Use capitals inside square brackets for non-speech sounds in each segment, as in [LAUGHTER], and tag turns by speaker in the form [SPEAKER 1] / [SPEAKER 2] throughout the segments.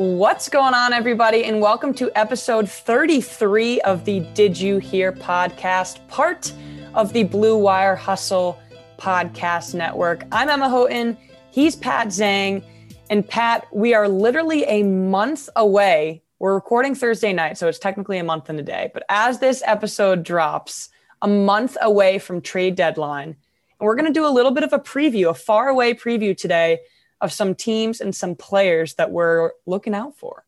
[SPEAKER 1] What's going on, everybody? And welcome to episode 33 of the Did You Hear podcast, part of the Blue Wire Hustle podcast network. I'm Emma Houghton. He's Pat Zhang. And Pat, we are literally a month away. We're recording Thursday night, so it's technically a month and a day. But as this episode drops, a month away from trade deadline, and we're going to do a little bit of a preview, a far away preview today of some teams and some players that we're looking out for.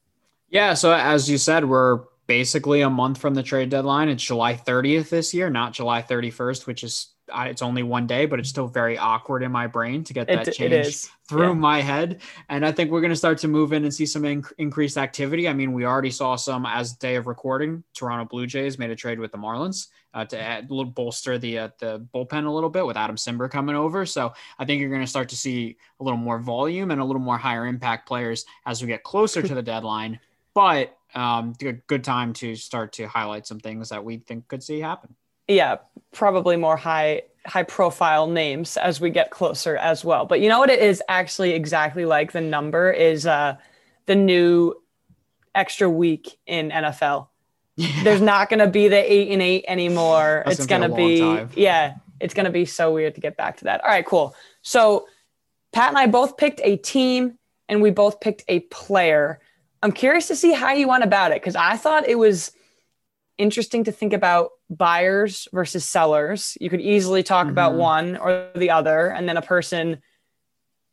[SPEAKER 2] Yeah. So as you said, we're basically a month from the trade deadline. It's July 30th this year, not July 31st, which is it's only one day, but it's still very awkward in my brain to get that it, change it through yeah. my head. And I think we're going to start to move in and see some inc- increased activity. I mean, we already saw some as day of recording. Toronto Blue Jays made a trade with the Marlins uh, to add, a little bolster the uh, the bullpen a little bit with Adam Cimber coming over. So I think you're going to start to see a little more volume and a little more higher impact players as we get closer to the deadline. But um, good time to start to highlight some things that we think could see happen
[SPEAKER 1] yeah, probably more high high profile names as we get closer as well. But you know what it is actually exactly like the number is uh the new extra week in NFL. Yeah. There's not going to be the 8 and 8 anymore. That's it's going to be time. yeah, it's going to be so weird to get back to that. All right, cool. So Pat and I both picked a team and we both picked a player. I'm curious to see how you went about it cuz I thought it was interesting to think about buyers versus sellers. You could easily talk mm-hmm. about one or the other, and then a person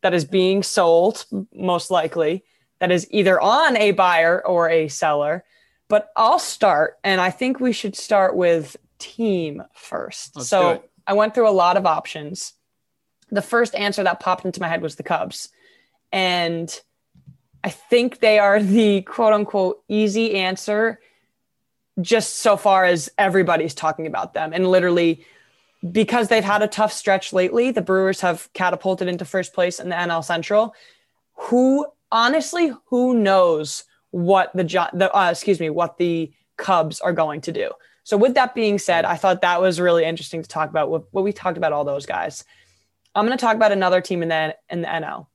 [SPEAKER 1] that is being sold, most likely, that is either on a buyer or a seller. But I'll start, and I think we should start with team 1st so I went through a lot of options. The first answer that popped into my head was the Cubs. And I think they are the quote unquote easy answer just so far as everybody's talking about them. And literally, because they've had a tough stretch lately, the Brewers have catapulted into first place in the NL Central. Who honestly, who knows what the, the uh, excuse me, what the Cubs are going to do? So, with that being said, I thought that was really interesting to talk about. What, what we talked about all those guys. I'm going to talk about another team in the in the NL,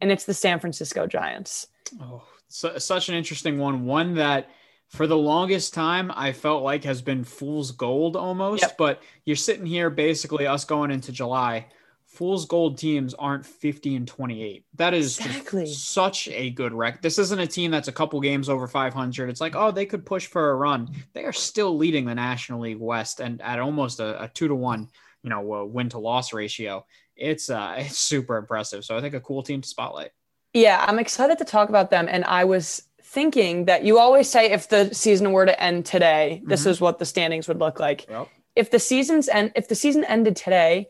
[SPEAKER 1] and it's the San Francisco Giants.
[SPEAKER 2] Oh, so, such an interesting one. One that for the longest time I felt like has been fool's gold almost. Yep. But you're sitting here basically us going into July. Fool's gold teams aren't 50 and 28. That is exactly. such a good rec. This isn't a team that's a couple games over 500. It's like, oh, they could push for a run. They are still leading the National League West and at almost a, a two to one, you know, win to loss ratio. It's uh, [LAUGHS] it's super impressive. So I think a cool team to spotlight.
[SPEAKER 1] Yeah, I'm excited to talk about them. And I was thinking that you always say if the season were to end today, mm-hmm. this is what the standings would look like. Yep. If the season's end, if the season ended today,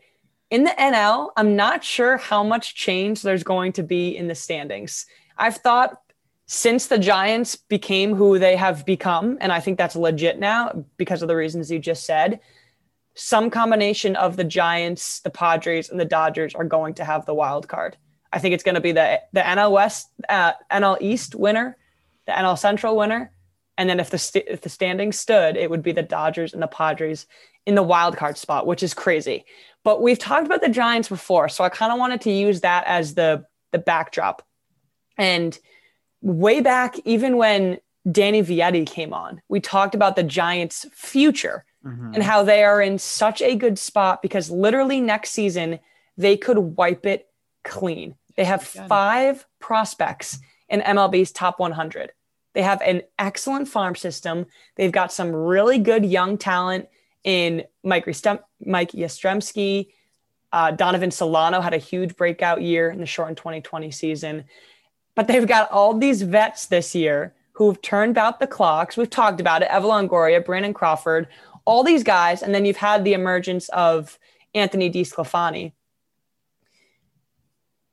[SPEAKER 1] in the NL, I'm not sure how much change there's going to be in the standings. I've thought since the Giants became who they have become, and I think that's legit now because of the reasons you just said. Some combination of the Giants, the Padres, and the Dodgers are going to have the wild card. I think it's going to be the the NL West, uh, NL East winner the NL Central winner. And then if the st- if the standings stood, it would be the Dodgers and the Padres in the wild card spot, which is crazy. But we've talked about the Giants before, so I kind of wanted to use that as the the backdrop. And way back, even when Danny Vietti came on, we talked about the Giants' future mm-hmm. and how they are in such a good spot because literally next season they could wipe it clean. They have five prospects in MLB's top 100. They have an excellent farm system. They've got some really good young talent in Mike, Restem- Mike Yastrzemski. Uh, Donovan Solano had a huge breakout year in the short shortened 2020 season. But they've got all these vets this year who've turned out the clocks. We've talked about it Evan Longoria, Brandon Crawford, all these guys. And then you've had the emergence of Anthony DeSclafani,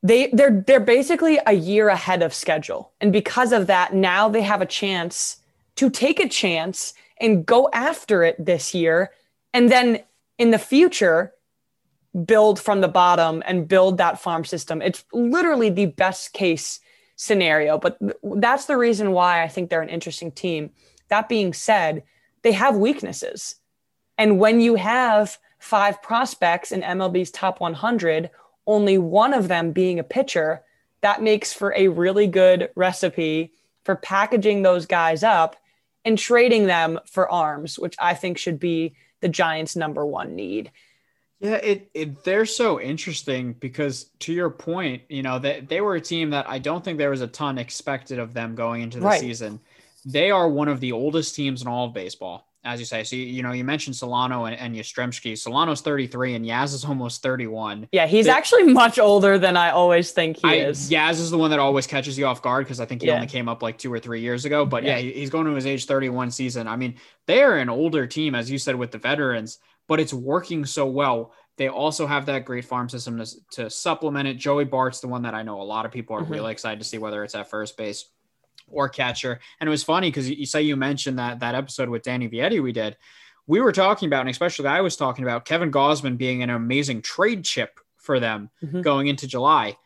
[SPEAKER 1] they they're they're basically a year ahead of schedule and because of that now they have a chance to take a chance and go after it this year and then in the future build from the bottom and build that farm system. It's literally the best case scenario but that's the reason why i think they're an interesting team. That being said they have weaknesses. And when you have five prospects in mlb's top 100 only one of them being a pitcher, that makes for a really good recipe for packaging those guys up and trading them for arms, which I think should be the Giants' number one need.
[SPEAKER 2] Yeah, it, it they're so interesting because to your point, you know, they, they were a team that I don't think there was a ton expected of them going into the right. season. They are one of the oldest teams in all of baseball as you say. So, you, you know, you mentioned Solano and, and Yastrzemski. Solano's 33 and Yaz is almost 31.
[SPEAKER 1] Yeah, he's actually much older than I always think he I, is.
[SPEAKER 2] Yaz is the one that always catches you off guard because I think he yeah. only came up like two or three years ago. But yeah. yeah, he's going to his age 31 season. I mean, they are an older team, as you said, with the veterans, but it's working so well. They also have that great farm system to, to supplement it. Joey Bart's the one that I know a lot of people are mm-hmm. really excited to see whether it's at first base or catcher. And it was funny because you, say you mentioned that that episode with Danny Vietti we did. We were talking about, and especially I was talking about Kevin Gausman being an amazing trade chip for them mm-hmm. going into July.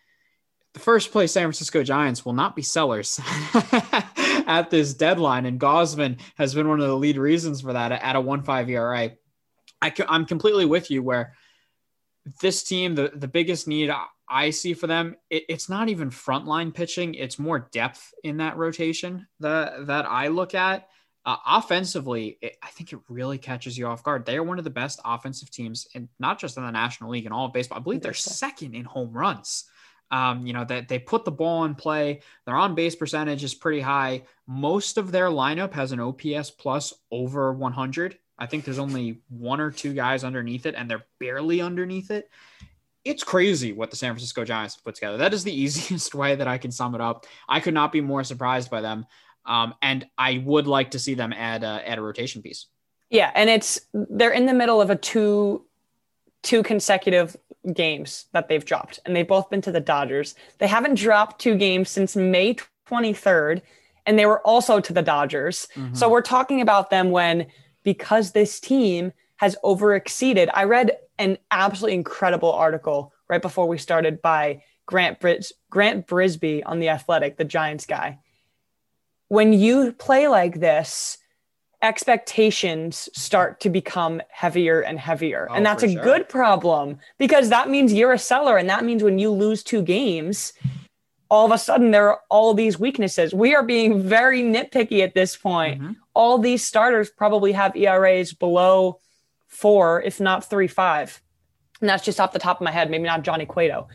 [SPEAKER 2] The first place San Francisco Giants will not be sellers [LAUGHS] at this deadline, and Gosman has been one of the lead reasons for that at a one five ERA. I, I'm completely with you where this team, the, the biggest need I see for them, it, it's not even frontline pitching; it's more depth in that rotation that that I look at. Uh, offensively, it, I think it really catches you off guard. They are one of the best offensive teams, and not just in the National League and all of baseball. I believe they're second in home runs. Um, you know that they, they put the ball in play. Their on base percentage is pretty high. Most of their lineup has an OPS plus over 100. I think there's only one or two guys underneath it, and they're barely underneath it it's crazy what the San Francisco Giants put together. That is the [LAUGHS] easiest way that I can sum it up. I could not be more surprised by them. Um, and I would like to see them add a, add a rotation piece.
[SPEAKER 1] Yeah, and it's they're in the middle of a two two consecutive games that they've dropped, and they've both been to the Dodgers. They haven't dropped two games since May 23rd, and they were also to the Dodgers. Mm-hmm. So we're talking about them when because this team has overexceeded. I read an absolutely incredible article right before we started by Grant Bris- Grant Brisbee on the Athletic, the Giants guy. When you play like this, expectations start to become heavier and heavier. Oh, and that's a sure. good problem because that means you're a seller. And that means when you lose two games, all of a sudden there are all these weaknesses. We are being very nitpicky at this point. Mm-hmm. All these starters probably have ERAs below four, if not three, five. And that's just off the top of my head, maybe not Johnny Cueto.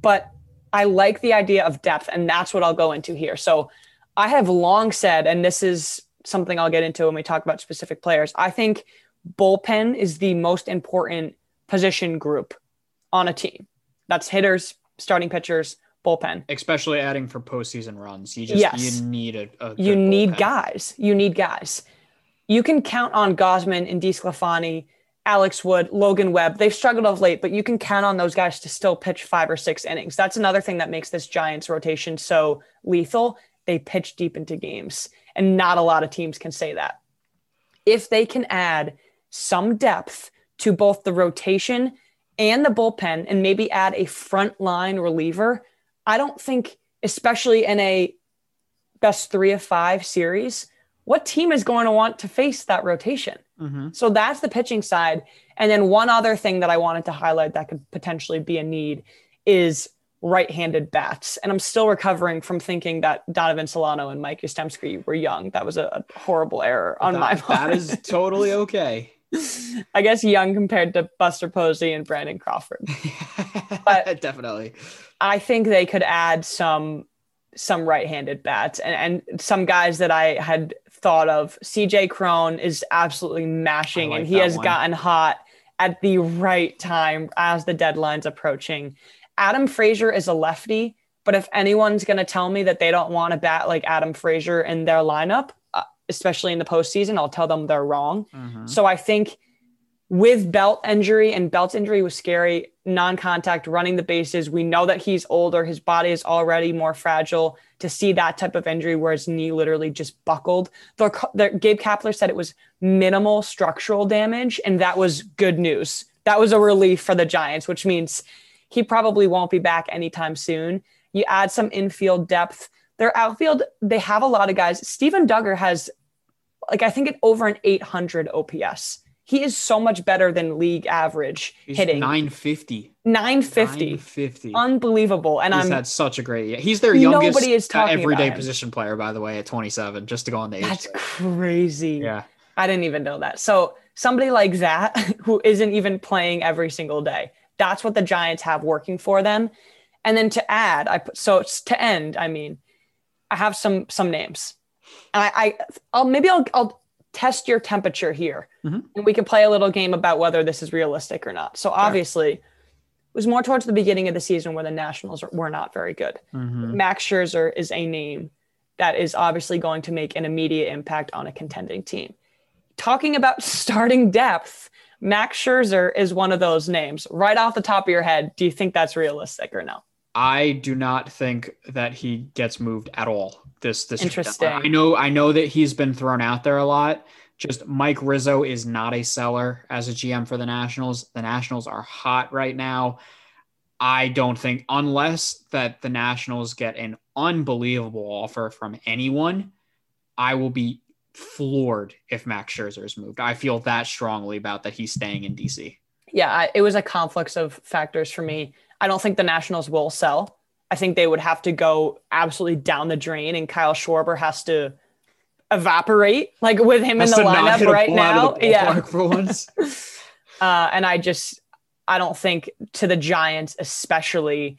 [SPEAKER 1] But I like the idea of depth, and that's what I'll go into here. So I have long said, and this is something I'll get into when we talk about specific players. I think bullpen is the most important position group on a team. That's hitters, starting pitchers, bullpen.
[SPEAKER 2] Especially adding for postseason runs. You just yes. you need a, a
[SPEAKER 1] you need bullpen. guys. You need guys. You can count on Gausman and DeSclafani Alex Wood, Logan Webb. They've struggled of late, but you can count on those guys to still pitch five or six innings. That's another thing that makes this Giants rotation so lethal. They pitch deep into games, and not a lot of teams can say that. If they can add some depth to both the rotation and the bullpen and maybe add a frontline reliever, I don't think, especially in a best three of five series, what team is going to want to face that rotation? Mm-hmm. So that's the pitching side. And then one other thing that I wanted to highlight that could potentially be a need is right-handed bats. And I'm still recovering from thinking that Donovan Solano and Mike Yastrzemski were young. That was a, horrible error on
[SPEAKER 2] that,
[SPEAKER 1] my part.
[SPEAKER 2] That is totally okay.
[SPEAKER 1] I guess young compared to Buster Posey and Brandon Crawford. [LAUGHS]
[SPEAKER 2] but definitely.
[SPEAKER 1] I think they could add some some right-handed bats and, and some guys that I had thought of. CJ Cron is absolutely mashing like and he has one. gotten hot at the right time as the deadline's approaching. Adam Frazier is a lefty, but if anyone's going to tell me that they don't want to bat like Adam Frazier in their lineup, especially in the postseason, I'll tell them they're wrong. Mm-hmm. So I think with belt injury and belt injury was scary, non-contact running the bases. We know that he's older. His body is already more fragile to see that type of injury where his knee literally just buckled. The, the, Gabe Kapler said it was minimal structural damage, and that was good news. That was a relief for the Giants, which means he probably won't be back anytime soon. You add some infield depth. Their outfield, they have a lot of guys. Steven Duggar has, like, I think it over an 800 OPS He is so much better than league average
[SPEAKER 2] He's
[SPEAKER 1] hitting.
[SPEAKER 2] 950.
[SPEAKER 1] 950.
[SPEAKER 2] 950.
[SPEAKER 1] Unbelievable. And
[SPEAKER 2] He's
[SPEAKER 1] I'm
[SPEAKER 2] had such a great year. He's their youngest
[SPEAKER 1] Nobody is
[SPEAKER 2] uh,
[SPEAKER 1] talking
[SPEAKER 2] everyday position player, by the way, at 27, just to go on the age.
[SPEAKER 1] that's crazy.
[SPEAKER 2] Yeah.
[SPEAKER 1] I didn't even know that. So somebody like that [LAUGHS] who isn't even playing every single day. That's what the Giants have working for them. And then to add, I put so to end, I mean, I have some some names. And I, I I'll maybe I'll I'll test your temperature here.
[SPEAKER 2] Mhm.
[SPEAKER 1] And we can play a little game about whether this is realistic or not. So obviously it was more towards the beginning of the season where the Nationals were not very good.
[SPEAKER 2] Mhm.
[SPEAKER 1] Max Scherzer is a name that is obviously going to make an immediate impact on a contending team. Talking about [LAUGHS] starting depth, Max Scherzer is one of those names. Right off the top of your head, do you think that's realistic or no?
[SPEAKER 2] I do not think that he gets moved at all. This this
[SPEAKER 1] Interesting.
[SPEAKER 2] I know I know that he's been thrown out there a lot. Just Mike Rizzo is not a seller as a GM for the Nationals. The Nationals are hot right now. I don't think unless that the Nationals get an unbelievable offer from anyone, I will be floored if Max Scherzer is moved. I feel that strongly about that he's staying in DC.
[SPEAKER 1] Yeah, I, it was a conflict of factors for me. I don't think the Nationals will sell. I think they would have to go absolutely down the drain, and Kyle Schwarber has to evaporate, like with him in the lineup right now. Yeah,
[SPEAKER 2] for once. [LAUGHS]
[SPEAKER 1] Uh, and I just, I don't think to the Giants, especially,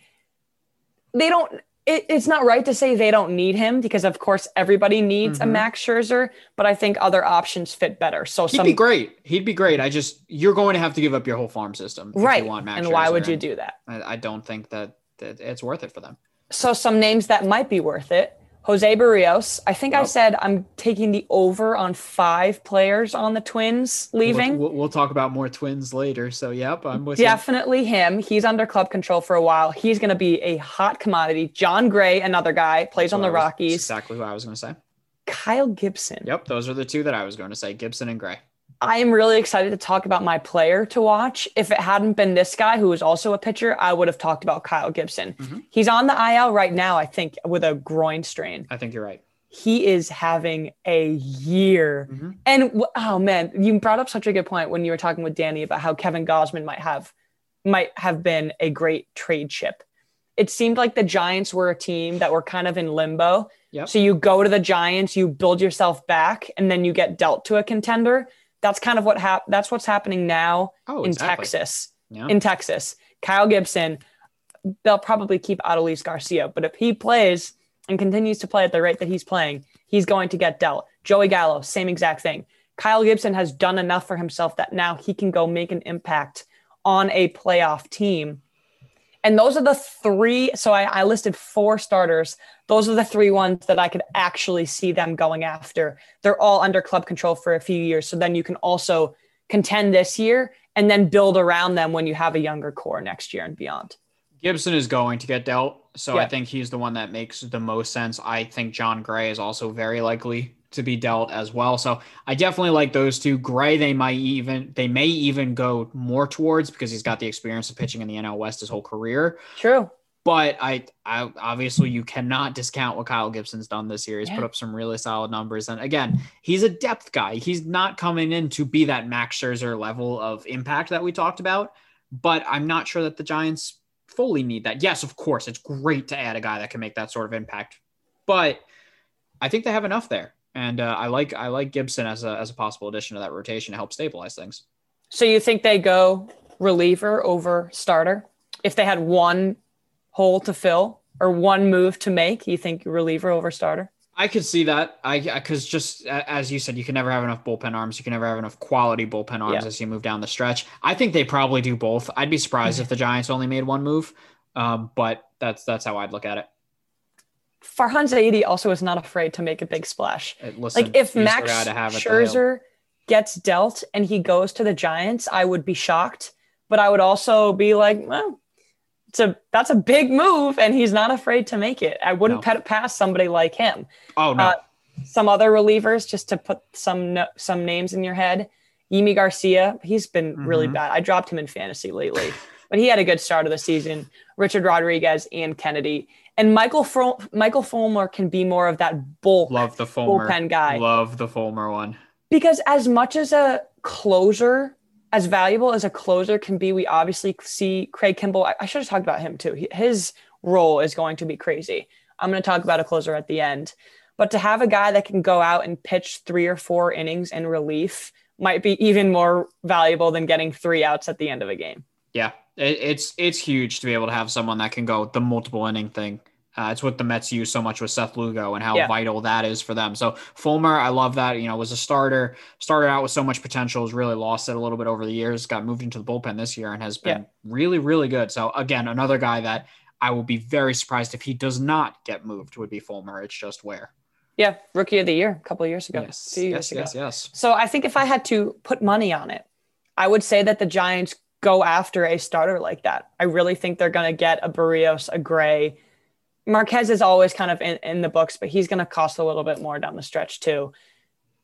[SPEAKER 1] they don't. It, it's not right to say they don't need him because, of course, everybody needs a
[SPEAKER 2] Mhm.
[SPEAKER 1] Max Scherzer. But I think other options fit better. So
[SPEAKER 2] He'd
[SPEAKER 1] some
[SPEAKER 2] be great. He'd be great. I just you're going to have to give up your whole farm system
[SPEAKER 1] right?
[SPEAKER 2] if you want Max.
[SPEAKER 1] and why would you do that?
[SPEAKER 2] I, I don't think that it's worth it for them.
[SPEAKER 1] So some names that might be worth it. Jose Berrios. I think I said I'm taking the over on five players on the Twins leaving.
[SPEAKER 2] We'll, we'll, talk about more twins later. So yep, I'm with you.
[SPEAKER 1] Definitely him. He's under club control for a while. He's going to be a hot commodity. Jon Gray, another guy, plays
[SPEAKER 2] That's
[SPEAKER 1] on the
[SPEAKER 2] was-
[SPEAKER 1] Rockies.
[SPEAKER 2] Exactly what I was going to say.
[SPEAKER 1] Kyle Gibson.
[SPEAKER 2] Yep, those are the two that I was going to say: Gibson and Gray.
[SPEAKER 1] I am really excited to talk about my player to watch. If it hadn't been this guy who is also a pitcher, I would have talked about Kyle Gibson.
[SPEAKER 2] Mhm.
[SPEAKER 1] He's on the IL right now, I think, with a groin strain.
[SPEAKER 2] I think you're right.
[SPEAKER 1] He is having a year.
[SPEAKER 2] Mhm.
[SPEAKER 1] And oh man, you brought up such a good point when you were talking with Danny about how Kevin Gausman might have might have been a great trade chip. It seemed like the Giants were a team that were kind of in limbo.
[SPEAKER 2] Yep.
[SPEAKER 1] So you go to the Giants, you build yourself back, and then you get dealt to a contender. That's kind of what hap- That's what's happening now
[SPEAKER 2] Oh,
[SPEAKER 1] in
[SPEAKER 2] exactly.
[SPEAKER 1] Texas.
[SPEAKER 2] Yeah.
[SPEAKER 1] In Texas, Kyle Gibson, they'll probably keep Adolis Garcia, but if he plays and continues to play at the rate that he's playing, he's going to get dealt. Joey Gallo, same exact thing. Kyle Gibson has done enough for himself that now he can go make an impact on a playoff team. And those are the three. So I, I listed four starters. Those are the three ones that I could actually see them going after. They're all under club control for a few years. So then you can also contend this year and then build around them when you have a younger core next year and beyond.
[SPEAKER 2] Gibson is going to get dealt, so I think he's the one that makes the most sense. I think Jon Gray is also very likely to be dealt as well. So I definitely like those two. Gray, they might even they may even go more towards because he's got the experience of pitching in the NL West his whole career.
[SPEAKER 1] True.
[SPEAKER 2] But I, I obviously you cannot discount what Kyle Gibson's done this year. He's
[SPEAKER 1] Yeah.
[SPEAKER 2] put up some really solid numbers, and again, he's a depth guy. He's not coming in to be that Max Scherzer level of impact that we talked about. But I'm not sure that the Giants fully need that. Yes, of course, it's great to add a guy that can make that sort of impact, but I think they have enough there, and uh, I like I like Gibson as a as a possible addition to that rotation to help stabilize things.
[SPEAKER 1] So you think they go reliever over starter? If they had one hole to fill or one move to make, you think reliever over starter?
[SPEAKER 2] I could see that. I because just as you said, you can never have enough bullpen arms. You can never have enough quality bullpen arms
[SPEAKER 1] Yeah.
[SPEAKER 2] as you move down the stretch. I think they probably do both. I'd be surprised [LAUGHS] if the Giants only made one move, um, but that's that's how I'd look at it.
[SPEAKER 1] Farhan Zaidi also is not afraid to make a big splash.
[SPEAKER 2] Uh, Listen,
[SPEAKER 1] Like if Max
[SPEAKER 2] to have at the hill.
[SPEAKER 1] Scherzer gets dealt and he goes to the Giants, I would be shocked. But I would also be like, well, it's a that's a big move, and he's not afraid to make it. I wouldn't
[SPEAKER 2] No.
[SPEAKER 1] pet pass somebody like him.
[SPEAKER 2] oh no,
[SPEAKER 1] uh, Some other relievers, just to put some no, some names in your head. Yimi Garcia, he's been really
[SPEAKER 2] Mhm.
[SPEAKER 1] bad. I dropped him in fantasy lately, but he had a good start of the season. Richard Rodriguez and Kennedy. And Michael Fro- Michael Fulmer can be more of that bulk
[SPEAKER 2] love the Fulmer
[SPEAKER 1] bullpen guy.
[SPEAKER 2] Love the Fulmer one.
[SPEAKER 1] Because as much as a closer, as valuable as a closer can be, we obviously see Craig Kimbrel. I, I should have talked about him too. He, his role is going to be crazy. I'm going to talk about a closer at the end. But to have a guy that can go out and pitch three or four innings in relief might be even more valuable than getting three outs at the end of a game.
[SPEAKER 2] Yeah, it, it's it's huge to be able to have someone that can go the multiple inning thing. Uh, it's what the Mets use so much with Seth Lugo and how yeah. vital that is for them. So Fulmer, I love that. You know, was a starter, started out with so much potential, has really lost it a little bit over the years. Got moved into the bullpen this year and has been yeah. really, really good. So again, another guy that I will be very surprised if he does not get moved. Would be Fulmer. It's just where.
[SPEAKER 1] Yeah, rookie of the year a couple years ago.
[SPEAKER 2] Yes, years yes, ago. yes, yes.
[SPEAKER 1] So I think if I had to put money on it, I would say that the Giants go after a starter like that. I really think they're going to get a Berrios, a Gray. Marquez is always kind of in, in the books, but he's going to cost a little bit more down the stretch too.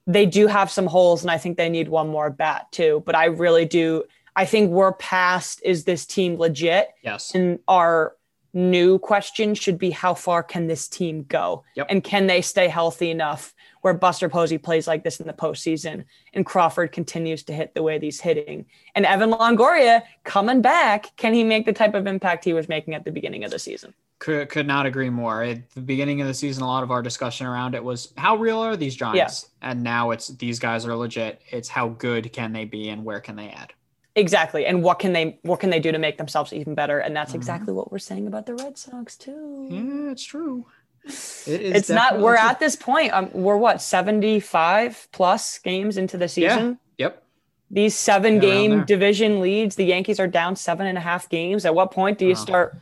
[SPEAKER 1] They do have some holes, and I think they need one more bat too. But I really do. I think we're past is this team legit?
[SPEAKER 2] Yes.
[SPEAKER 1] And our new question should be how far can this team go?
[SPEAKER 2] Yep.
[SPEAKER 1] And can they stay healthy enough where Buster Posey plays like this in the postseason and Crawford continues to hit the way he's hitting? And Evan Longoria coming back, can he make the type of impact he was making at the beginning of the season?
[SPEAKER 2] Could, could not agree more. At the beginning of the season, a lot of our discussion around it was how real are these Giants? Yeah. And now it's these guys are legit. It's how good can they be and where can they add?
[SPEAKER 1] Exactly. And what can they what can they do to make themselves even better? And that's mm-hmm. exactly what we're saying about the Red Sox too.
[SPEAKER 2] Yeah, it's true.
[SPEAKER 1] It is it's not we're at this point. Um, we're what 75 plus games into the season.
[SPEAKER 2] Yeah. Yep.
[SPEAKER 1] These seven yeah, game division leads, the Yankees are down seven and a half games. At what point do you start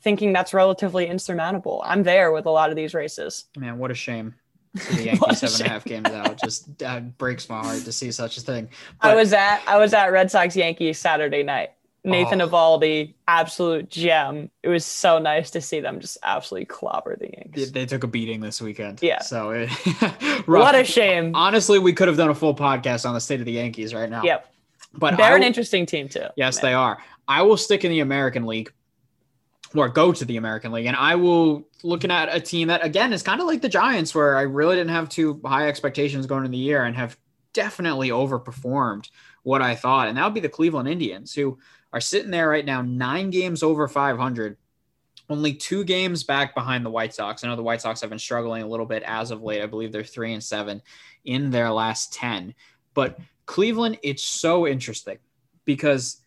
[SPEAKER 1] thinking that's relatively insurmountable? I'm there with a lot of these races.
[SPEAKER 2] Man, what a shame [LAUGHS] the Yankees seven and a half games out. Just uh, breaks my heart to see such a thing.
[SPEAKER 1] But, I was at I was at Red Sox Yankees Saturday night. Nathan oh. Absolute gem. It was so nice to see them just absolutely clobber the Yankees.
[SPEAKER 2] They, they took a beating this weekend.
[SPEAKER 1] Yeah.
[SPEAKER 2] So [LAUGHS] it,
[SPEAKER 1] what a shame.
[SPEAKER 2] Honestly, we could have done a full podcast on the state of the Yankees right now.
[SPEAKER 1] Yep. But they're an interesting team too.
[SPEAKER 2] Yes, man. they are. I will stick in the American League or go to the American League. And I will looking at a team that again is kind of like the Giants, where I really didn't have too high expectations going into the year and have definitely overperformed what I thought. And that would be the Cleveland Indians, who are sitting there right now, nine games over 500, only two games back behind the White Sox. I know the White Sox have been struggling a little bit as of late. I believe they're three and seven in their last 10. But Cleveland, it's so interesting because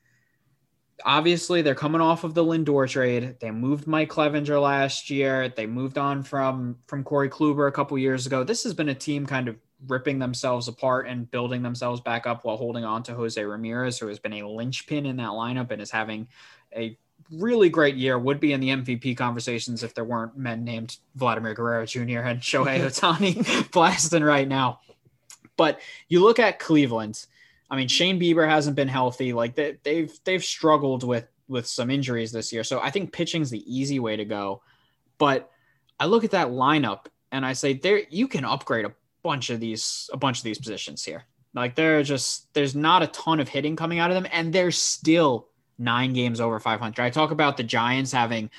[SPEAKER 2] obviously they're coming off of the Lindor trade. They moved Mike Clevinger last year. They moved on from from Corey Kluber a couple years ago. This has been a team kind of ripping themselves apart and building themselves back up while holding on to Jose Ramirez, who has been a linchpin in that lineup and is having a really great year. Would be in the MVP conversations if there weren't men named Vladimir Guerrero Jr. and Shohei [LAUGHS] Ohtani [LAUGHS] blasting right now. But you look at Cleveland I mean, Shane Bieber hasn't been healthy. Like they, they've they've struggled with with some injuries this year. So I think pitching's the easy way to go. But I look at that lineup and I say there you can upgrade a bunch of these a bunch of these positions here. Like they're just there's not a ton of hitting coming out of them, and they're still nine games over 500. I talk about the Giants having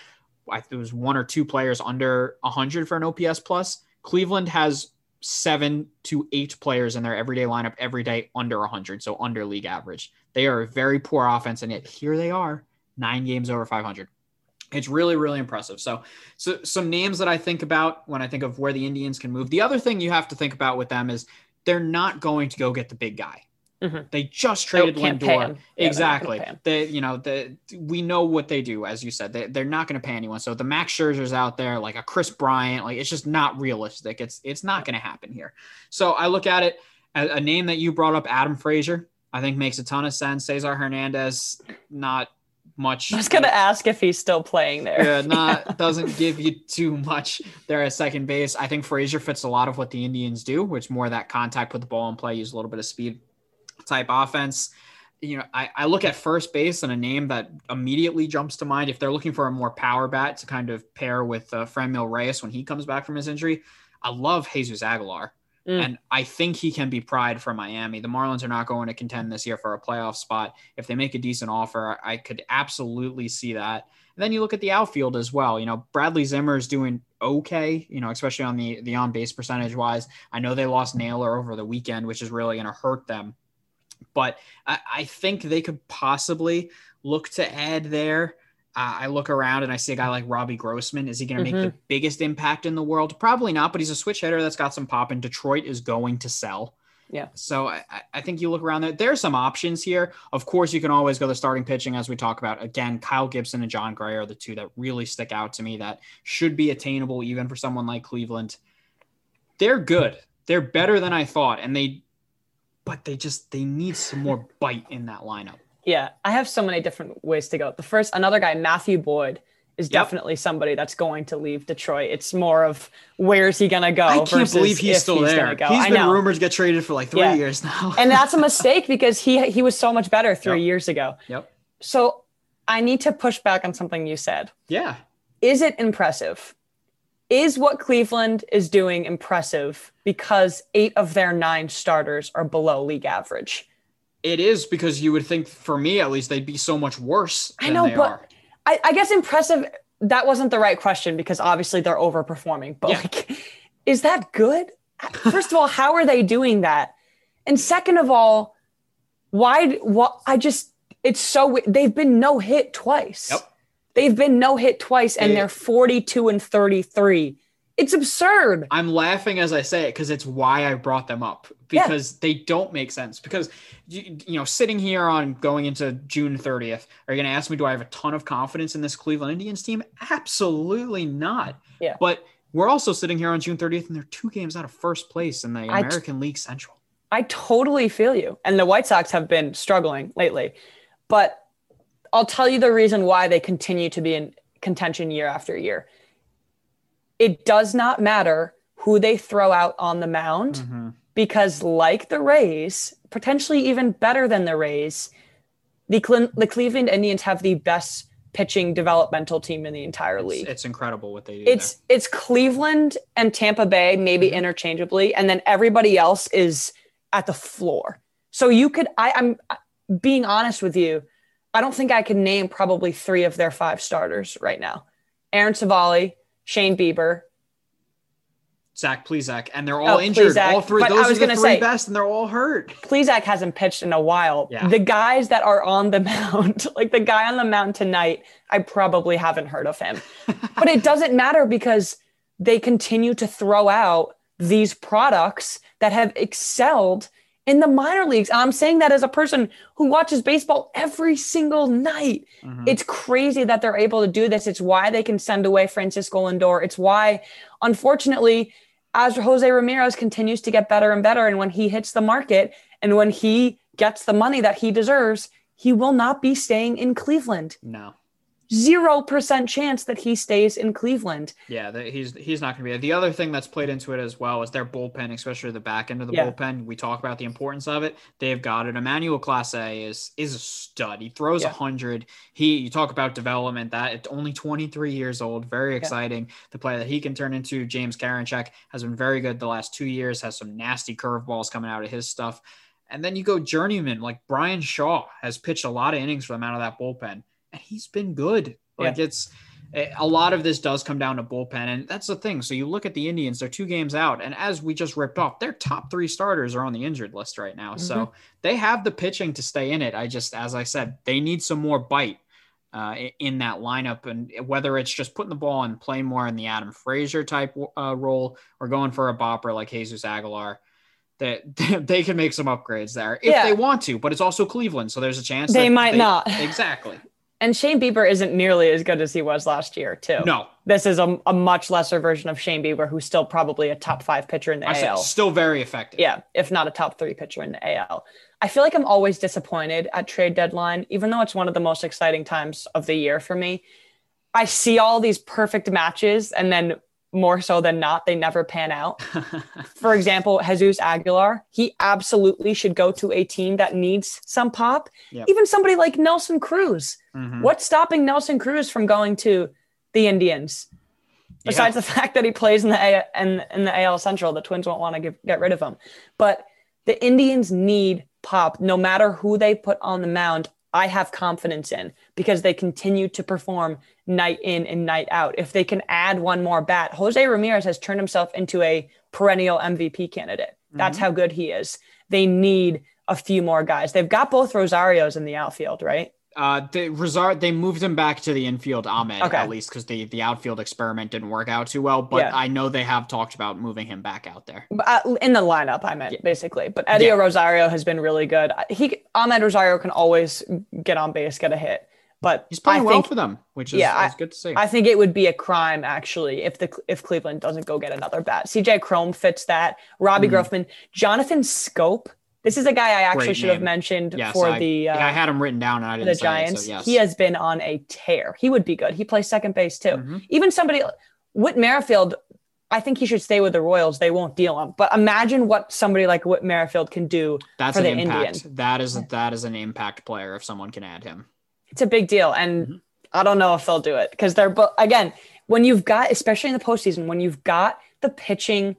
[SPEAKER 2] I think it was one or two players under 100 for an OPS plus. Cleveland has seven to eight players in their everyday lineup every day under 100, so under league average. They are a very poor offense, and yet here they are, nine games over 500. It's really, really impressive. So, so some names that I think about when I think of where the Indians can move. The other thing you have to think about with them is they're not going to go get the big guy. Mm-hmm. They just traded Lindor. Yeah, exactly. They, you know, the we know what they do, as you said. They, they're not going to pay anyone. So the Max Scherzer's out there, like a Kris Bryant, like it's just not realistic. It's it's not going to happen here. So I look at it a, a name that you brought up, Adam Frazier. I think makes a ton of sense. Cesar Hernandez, not much.
[SPEAKER 1] I was gonna ask if he's still playing there.
[SPEAKER 2] Yeah, not [LAUGHS] doesn't give you too much there at second base. I think Frazier fits a lot of what the Indians do, which more that contact, put the ball in play, use a little bit of speed type offense. You know, I, I look at first base and a name that immediately jumps to mind if they're looking for a more power bat to kind of pair with uh, Franmil Reyes when he comes back from his injury. I love Jesus Aguilar. Mm. And I think he can be pride for Miami. The Marlins are not going to contend this year for a playoff spot. If they make a decent offer, I could absolutely see that. And then you look at the outfield as well. You know, Bradley Zimmer is doing okay, you know, especially on the the on base percentage wise. I know they lost Naylor over the weekend, which is really going to hurt them. But I, I, think they could possibly look to add there. Uh, I look around and I see a guy like Robbie Grossman. Is he going to mm-hmm. make the biggest impact in the world? Probably not, but he's a switch hitter that's got some pop, and Detroit is going to sell.
[SPEAKER 1] Yeah.
[SPEAKER 2] So I, I think you look around there. There are some options here. Of course, you can always go the starting pitching as we talk about. Again, Kyle Gibson and Jon Gray are the two that really stick out to me that should be attainable even for someone like Cleveland. They're good. They're better than I thought, and they, but they just they need some more [LAUGHS] bite in that lineup.
[SPEAKER 1] Yeah, I have so many different ways to go. The first, another guy, Matthew Boyd is yep. definitely somebody that's going to leave Detroit. It's more of where's he going to go.
[SPEAKER 2] I can't believe he's still he's there. Go. He's been rumored to get traded for like three yeah. years now.
[SPEAKER 1] and that's a [LAUGHS] mistake because he he was so much better three yep. years ago.
[SPEAKER 2] Yep.
[SPEAKER 1] So I need to push back on something you said.
[SPEAKER 2] Yeah.
[SPEAKER 1] Is it impressive? Is what Cleveland is doing impressive because eight of their nine starters are below league average?
[SPEAKER 2] It is because you would think, for me at least, they'd be so much worse.
[SPEAKER 1] I know, but. I, I guess impressive. That wasn't the right question because obviously they're overperforming. But yeah. like, is that good? First of all, how are they doing that? And second of all, why? What? I just it's so they've been no hit twice.
[SPEAKER 2] Yep.
[SPEAKER 1] They've been no hit twice, and they're forty two and thirty three. It's absurd.
[SPEAKER 2] I'm laughing as I say it because it's why I brought them up because yeah. they don't make sense. Because you, you, know, sitting here on going into June 30th, are you going to ask me do I have a ton of confidence in this Cleveland Indians team? Absolutely not.
[SPEAKER 1] Yeah.
[SPEAKER 2] But we're also sitting here on June 30th, and they're two games out of first place in the American League Central.
[SPEAKER 1] I totally feel you. And the White Sox have been struggling lately, but I'll tell you the reason why they continue to be in contention year after year it does not matter who they throw out on the mound mm-hmm. because, like the Rays, potentially even better than the Rays, the, Cle- the Cleveland Indians have the best pitching developmental team in the entire league.
[SPEAKER 2] It's, it's incredible what they do.
[SPEAKER 1] It's there. it's Cleveland and Tampa Bay maybe mm-hmm. interchangeably, and then everybody else is at the floor. So you could I, I'm being honest with you. I don't think I can name probably three of their five starters right now. Aaron Civale, Shane Bieber,
[SPEAKER 2] Zach Plesac, and they're all oh, injured. Plesac. All three. But those are the three say, best, and they're all hurt.
[SPEAKER 1] Plesac hasn't pitched in a while. Yeah. The guys that are on the [LAUGHS] mound, like the guy on the mound tonight, I probably haven't heard of him. [LAUGHS] but it doesn't matter because they continue to throw out these products that have excelled in the minor leagues. And I'm saying that as a person who watches baseball every single night. Mm-hmm. It's crazy that they're able to do this. It's why they can send away Francisco Lindor. It's why, unfortunately, as Jose Ramirez continues to get better and better, and when he hits the market and when he gets the money that he deserves, he will not be staying in Cleveland.
[SPEAKER 2] No
[SPEAKER 1] zero percent chance that he stays in Cleveland.
[SPEAKER 2] Yeah, he's he's not going to be. The other thing that's played into it as well is their bullpen, especially the back end of the yeah. bullpen. We talk about the importance of it. They've got it. Emmanuel Clase is is a stud. He throws a yeah. hundred. He you talk about development. That it's only 23 years old. Very exciting. Yeah. The player that he can turn into. James Karinchak has been very good the last two years. Has some nasty curveballs coming out of his stuff. And then you go journeyman like Bryan Shaw has pitched a lot of innings for them out of that bullpen he's been good. Like yeah. it's a lot of this does come down to bullpen, and that's the thing. So you look at the Indians; they're two games out, and as we just ripped off, their top three starters are on the injured list right now. Mm-hmm. So they have the pitching to stay in it. I just, as I said, they need some more bite. Uh, in that lineup, and whether it's just putting the ball and playing more in the Adam Frazier type uh, role or going for a bopper like Jesus Aguilar, that [LAUGHS] they can make some upgrades there if yeah. they want to. But it's also Cleveland, so there's a chance
[SPEAKER 1] they might they, not.
[SPEAKER 2] Exactly.
[SPEAKER 1] And Shane Bieber isn't nearly as good as he was last year, too.
[SPEAKER 2] No.
[SPEAKER 1] This is a, a much lesser version of Shane Bieber, who's still probably a top five pitcher in the I AL.
[SPEAKER 2] Still very effective.
[SPEAKER 1] Yeah, if not a top three pitcher in the AL. I feel like I'm always disappointed at trade deadline, even though it's one of the most exciting times of the year for me. I see all these perfect matches, and then more so than not, they never pan out. For example, Jesus Aguilar, he absolutely should go to a team that needs some pop. Yep. Even somebody like Nelson Cruz. Mm-hmm. What's stopping Nelson Cruz from going to the Indians? Besides yeah. the [LAUGHS] fact that he plays in the A- in, in the AL Central, the Twins won't want to get, get rid of him. But the Indians need pop, no matter who they put on the mound. I have confidence in because they continue to perform night in and night out. If they can add one more bat, Jose Ramirez has turned himself into a perennial MVP candidate. That's mm-hmm. how good he is. They need a few more guys. They've got both Rosarios in the outfield, right?
[SPEAKER 2] Uh, they Rosar they moved him back to the infield, Amed, okay. at least because the the outfield experiment didn't work out too well. But yeah. I know they have talked about moving him back out there
[SPEAKER 1] uh, in the lineup. I meant yeah. basically, but Eddie yeah. Rosario has been really good. He Amed Rosario can always get on base, get a hit. But
[SPEAKER 2] he's playing I well for them, which is, yeah, is good to see.
[SPEAKER 1] I think it would be a crime actually if the if Cleveland doesn't go get another bat. CJ Cron fits that. Robbie mm-hmm. Grossman, Jonathan Schoop this is a guy I actually Great should name. have mentioned yes, for
[SPEAKER 2] I,
[SPEAKER 1] the.
[SPEAKER 2] Uh, I had him written down and I didn't.
[SPEAKER 1] The Giants. It, so yes. He has been on a tear. He would be good. He plays second base too. Mm-hmm. Even somebody, Whit Merrifield. I think he should stay with the Royals. They won't deal him. But imagine what somebody like Whit Merrifield can do That's for the
[SPEAKER 2] impact.
[SPEAKER 1] Indian.
[SPEAKER 2] That is that is an impact player if someone can add him.
[SPEAKER 1] It's a big deal, and mm-hmm. I don't know if they'll do it because they're. But again, when you've got, especially in the postseason, when you've got the pitching,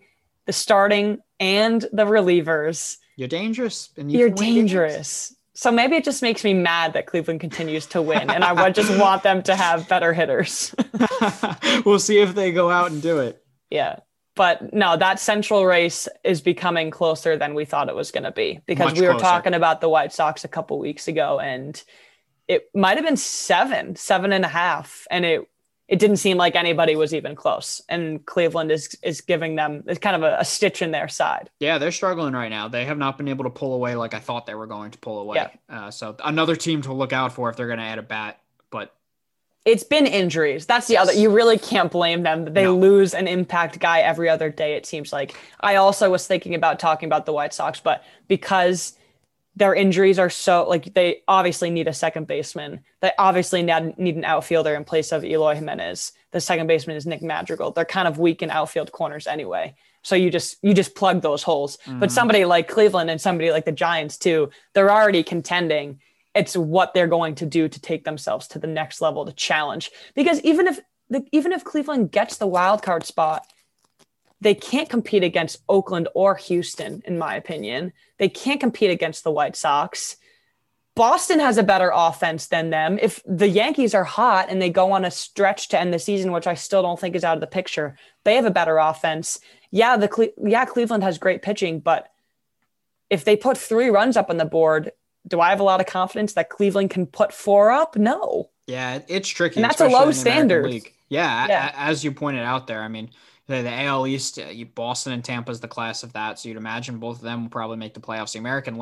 [SPEAKER 1] the starting, and the relievers
[SPEAKER 2] you're dangerous.
[SPEAKER 1] And you are dangerous. So maybe it just makes me mad that Cleveland continues to win, and I would just [LAUGHS] want them to have better hitters. [LAUGHS]
[SPEAKER 2] we'll see if they go out and do it.
[SPEAKER 1] Yeah. But no, that central race is becoming closer than we thought it was going to be because Much we were closer. talking about the White Sox a couple weeks ago, and it might have been seven, seven and a half, and it it didn't seem like anybody was even close. And Cleveland is is giving them is kind of a, a, stitch in their side.
[SPEAKER 2] Yeah, they're struggling right now. They have not been able to pull away like I thought they were going to pull away. Yeah. Uh, so another team to look out for if they're going to add a bat. But
[SPEAKER 1] it's been injuries. That's the yes. other. You really can't blame them. They no. lose an impact guy every other day. It seems like. I also was thinking about talking about the White Sox, but because their injuries are so like they obviously need a second baseman. They obviously need an outfielder in place of Eloy Jimenez. The second baseman is Nick Madrigal. They're kind of weak in outfield corners anyway. So you just you just plug those holes. Mm-hmm. But somebody like Cleveland and somebody like the Giants too, they're already contending. It's what they're going to do to take themselves to the next level to challenge. Because even if the, even if Cleveland gets the wild card spot, they can't compete against Oakland or Houston, in my opinion. They can't compete against the White Sox. Boston has a better offense than them. If the Yankees are hot and they go on a stretch to end the season, which I still don't think is out of the picture, they have a better offense. Yeah, the Cle- yeah Cleveland has great pitching, but if they put three runs up on the board, do I have a lot of confidence that Cleveland can put four up? No.
[SPEAKER 2] Yeah, it's tricky.
[SPEAKER 1] And that's a low standard.
[SPEAKER 2] Yeah, yeah, as you pointed out there. I mean, the, the AL East, uh, Boston and Tampa is the class of that. So you'd imagine both of them will probably make the playoffs. The American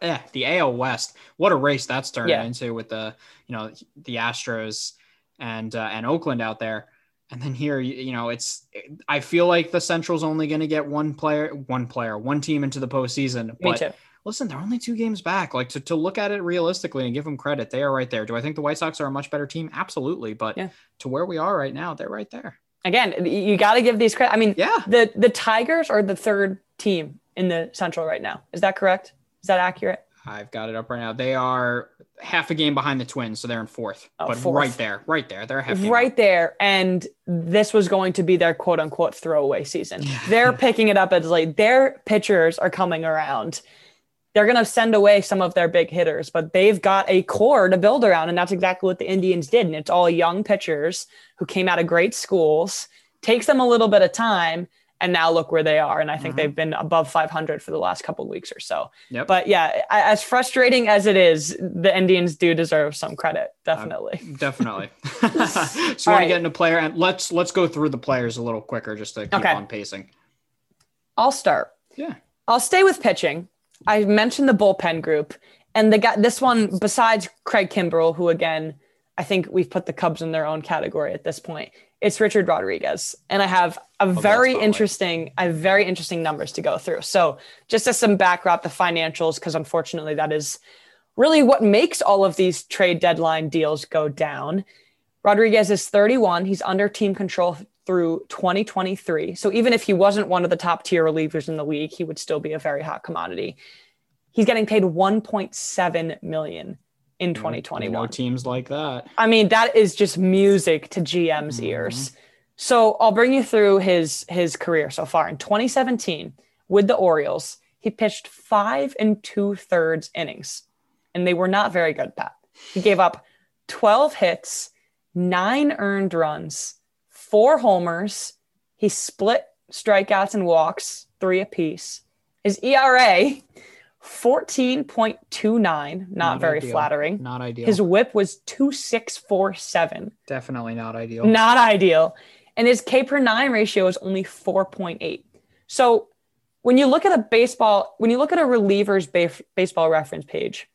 [SPEAKER 2] eh, the AL West, what a race that's turned yeah. into with the, you know, the Astros and uh, and Oakland out there. And then here, you know, it's I feel like the Central's only going to get one player, one player, one team into the postseason. Me but too. listen, they're only two games back. Like to, to look at it realistically and give them credit, they are right there. Do I think the White Sox are a much better team? Absolutely. But yeah. to where we are right now, they're right there
[SPEAKER 1] again, you got to give these credit. I mean, yeah, the the Tigers are the third team in the Central right now. Is that correct? Is that accurate?
[SPEAKER 2] I've got it up right now. They are half a game behind the Twins, so they're in fourth. Oh, but fourth. right there, right there, they're half
[SPEAKER 1] right there. And this was going to be their quote unquote throwaway season. they're picking it up as like their pitchers are coming around they're going to send away some of their big hitters, but they've got a core to build around. And that's exactly what the Indians did. And it's all young pitchers who came out of great schools, takes them a little bit of time. And now look where they are. And I think mm-hmm. they've been above 500 for the last couple weeks or so. Yep. But yeah, as frustrating as it is, the Indians do deserve some credit. Definitely.
[SPEAKER 2] Uh, definitely. [LAUGHS] [LAUGHS] so you want right. to get into player and let's, let's go through the players a little quicker just to keep okay. on pacing.
[SPEAKER 1] I'll start.
[SPEAKER 2] Yeah.
[SPEAKER 1] I'll stay with pitching I mentioned the bullpen group, and the guy, this one, besides Craig Kimbrel, who again, I think we've put the Cubs in their own category at this point. It's Richard Rodriguez, and I have a oh, very interesting, I have very interesting numbers to go through. So, just as some backdrop, the financials, because unfortunately, that is really what makes all of these trade deadline deals go down. Rodriguez is 31. He's under team control through 2023. So even if he wasn't one of the top tier relievers in the league, he would still be a very hot commodity. He's getting paid 1.7 million in 2021.
[SPEAKER 2] No teams like that.
[SPEAKER 1] I mean, that is just music to GM's mm-hmm. ears. So I'll bring you through his his career so far. In 2017, with the Orioles, he pitched five and two thirds innings, and they were not very good, Pat. He gave up 12 hits, nine earned runs, four homers. He split strikeouts and walks, three apiece. His ERA, 14.29, not, not very ideal. flattering.
[SPEAKER 2] Not ideal.
[SPEAKER 1] His whip was 2647.
[SPEAKER 2] Definitely not ideal.
[SPEAKER 1] Not ideal. And his K per nine ratio is only 4.8. So when you look at a baseball, when you look at a reliever's baseball reference page,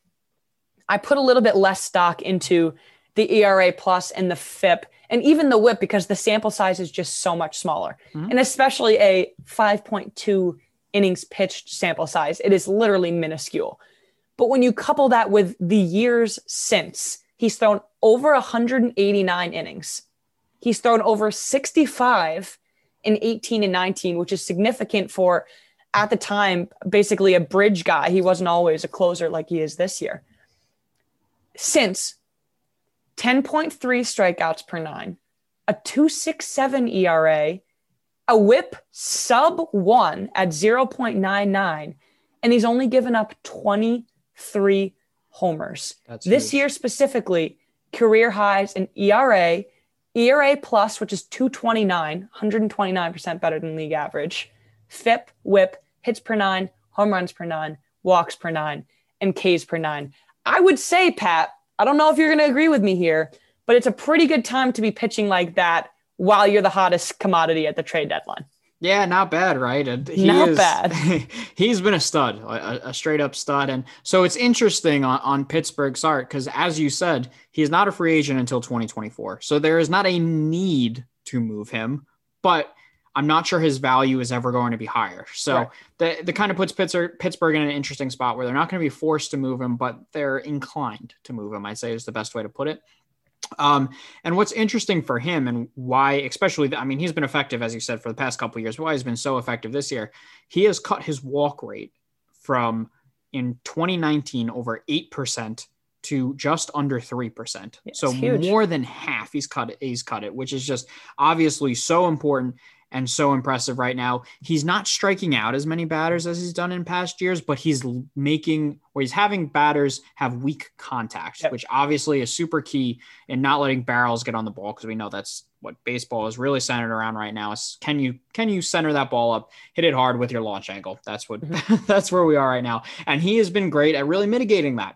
[SPEAKER 1] I put a little bit less stock into the ERA plus and the FIP and even the whip because the sample size is just so much smaller. Mm-hmm. And especially a 5.2 innings pitched sample size, it is literally minuscule. But when you couple that with the years since, he's thrown over 189 innings. He's thrown over 65 in 18 and 19, which is significant for at the time basically a bridge guy. He wasn't always a closer like he is this year. Since 10.3 strikeouts per nine, a 267 ERA, a whip sub one at 0.99, and he's only given up 23 homers. That's this huge. year specifically, career highs in ERA, ERA plus, which is 229, 129% better than league average, FIP, whip, hits per nine, home runs per nine, walks per nine, and Ks per nine. I would say, Pat, I don't know if you're going to agree with me here, but it's a pretty good time to be pitching like that while you're the hottest commodity at the trade deadline.
[SPEAKER 2] Yeah, not bad, right? And
[SPEAKER 1] he not is, bad. [LAUGHS]
[SPEAKER 2] he's been a stud, a, a, straight up stud. And so it's interesting on, on Pittsburgh's art because, as you said, he's not a free agent until 2024. So there is not a need to move him, but I'm not sure his value is ever going to be higher. So right. the, the kind of puts Pittsburgh, Pittsburgh in an interesting spot where they're not going to be forced to move him, but they're inclined to move him, I'd say is the best way to put it. Um, and what's interesting for him and why, especially, I mean, he's been effective, as you said, for the past couple years. Why he's been so effective this year, he has cut his walk rate from in 2019 over 8% to just under 3%. Yeah, so more than half he's cut it, he's cut it, which is just obviously so important and so impressive right now. He's not striking out as many batters as he's done in past years, but he's making or he's having batters have weak contact, yep. which obviously is super key in not letting barrels get on the ball because we know that's what baseball is really centered around right now. Is can you can you center that ball up, hit it hard with your launch angle? That's what mm-hmm. [LAUGHS] that's where we are right now. And he has been great at really mitigating that.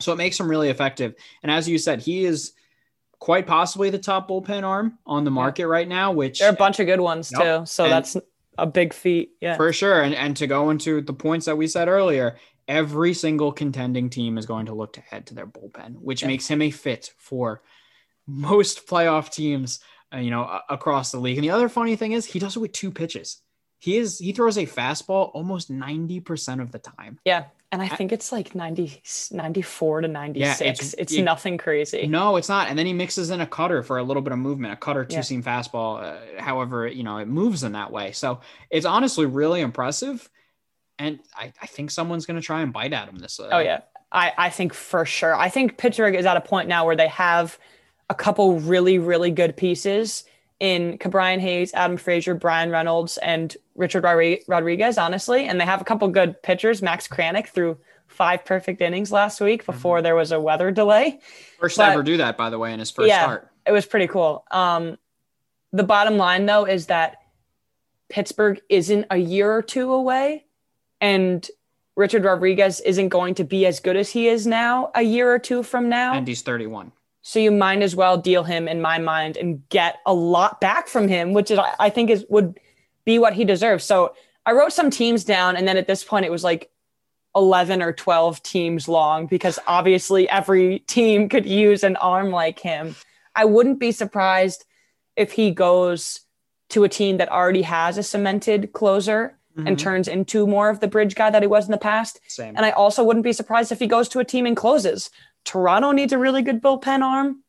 [SPEAKER 2] So it makes him really effective. And as you said, he is quite possibly the top bullpen arm on the market yeah. right now, which
[SPEAKER 1] there are a bunch of good ones yep. too. So and that's a big feat. Yeah.
[SPEAKER 2] For sure. And and to go into the points that we said earlier, every single contending team is going to look to add to their bullpen, which yeah. makes him a fit for most playoff teams, uh, you know, across the league. And the other funny thing is he does it with two pitches. He is he throws a fastball almost 90% of the time.
[SPEAKER 1] Yeah. And I think it's like 90, 94 to 96. Yeah, it's, it's it, nothing crazy.
[SPEAKER 2] No, it's not. And then he mixes in a cutter for a little bit of movement, a cutter two seam yeah. fastball. Uh, however, you know, it moves in that way. So it's honestly really impressive. And I, I think someone's going to try and bite at him this.
[SPEAKER 1] Uh, oh, yeah. I, I think for sure. I think Pittsburgh is at a point now where they have a couple really, really good pieces in Ke'Bryan Hayes, Adam Frazier, Bryan Reynolds, and Richard Rodriguez, honestly. And they have a couple good pitchers. Max Kranick threw five perfect innings last week mm-hmm. before mm-hmm. there was a weather delay.
[SPEAKER 2] First but, ever do that, by the way, in his first yeah, start.
[SPEAKER 1] It was pretty cool. Um, the bottom line, though, is that Pittsburgh isn't a year or two away, and Richard Rodriguez isn't going to be as good as he is now a year or two from now.
[SPEAKER 2] And he's 31.
[SPEAKER 1] So you might as well deal him in my mind and get a lot back from him, which is I think is would be what he deserves. So I wrote some teams down, and then at this point it was like 11 or 12 teams long because obviously every team could use an arm like him. I wouldn't be surprised if he goes to a team that already has a cemented closer mm-hmm. and turns into more of the bridge guy that he was in the past.
[SPEAKER 2] Same.
[SPEAKER 1] And I also wouldn't be surprised if he goes to a team and closes. Toronto needs a really good bullpen arm.